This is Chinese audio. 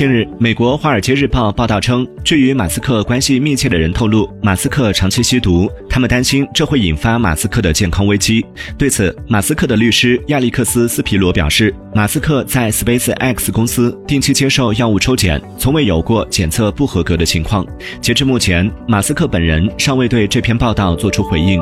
近日美国华尔街日报报道称据与马斯克关系密切的人透露马斯克长期吸毒他们担心这会引发马斯克的健康危机。对此马斯克的律师亚历克斯斯皮罗表示马斯克在 space x 公司定期接受药物抽检从未有过检测不合格的情况。截至目前马斯克本人尚未对这篇报道作出回应。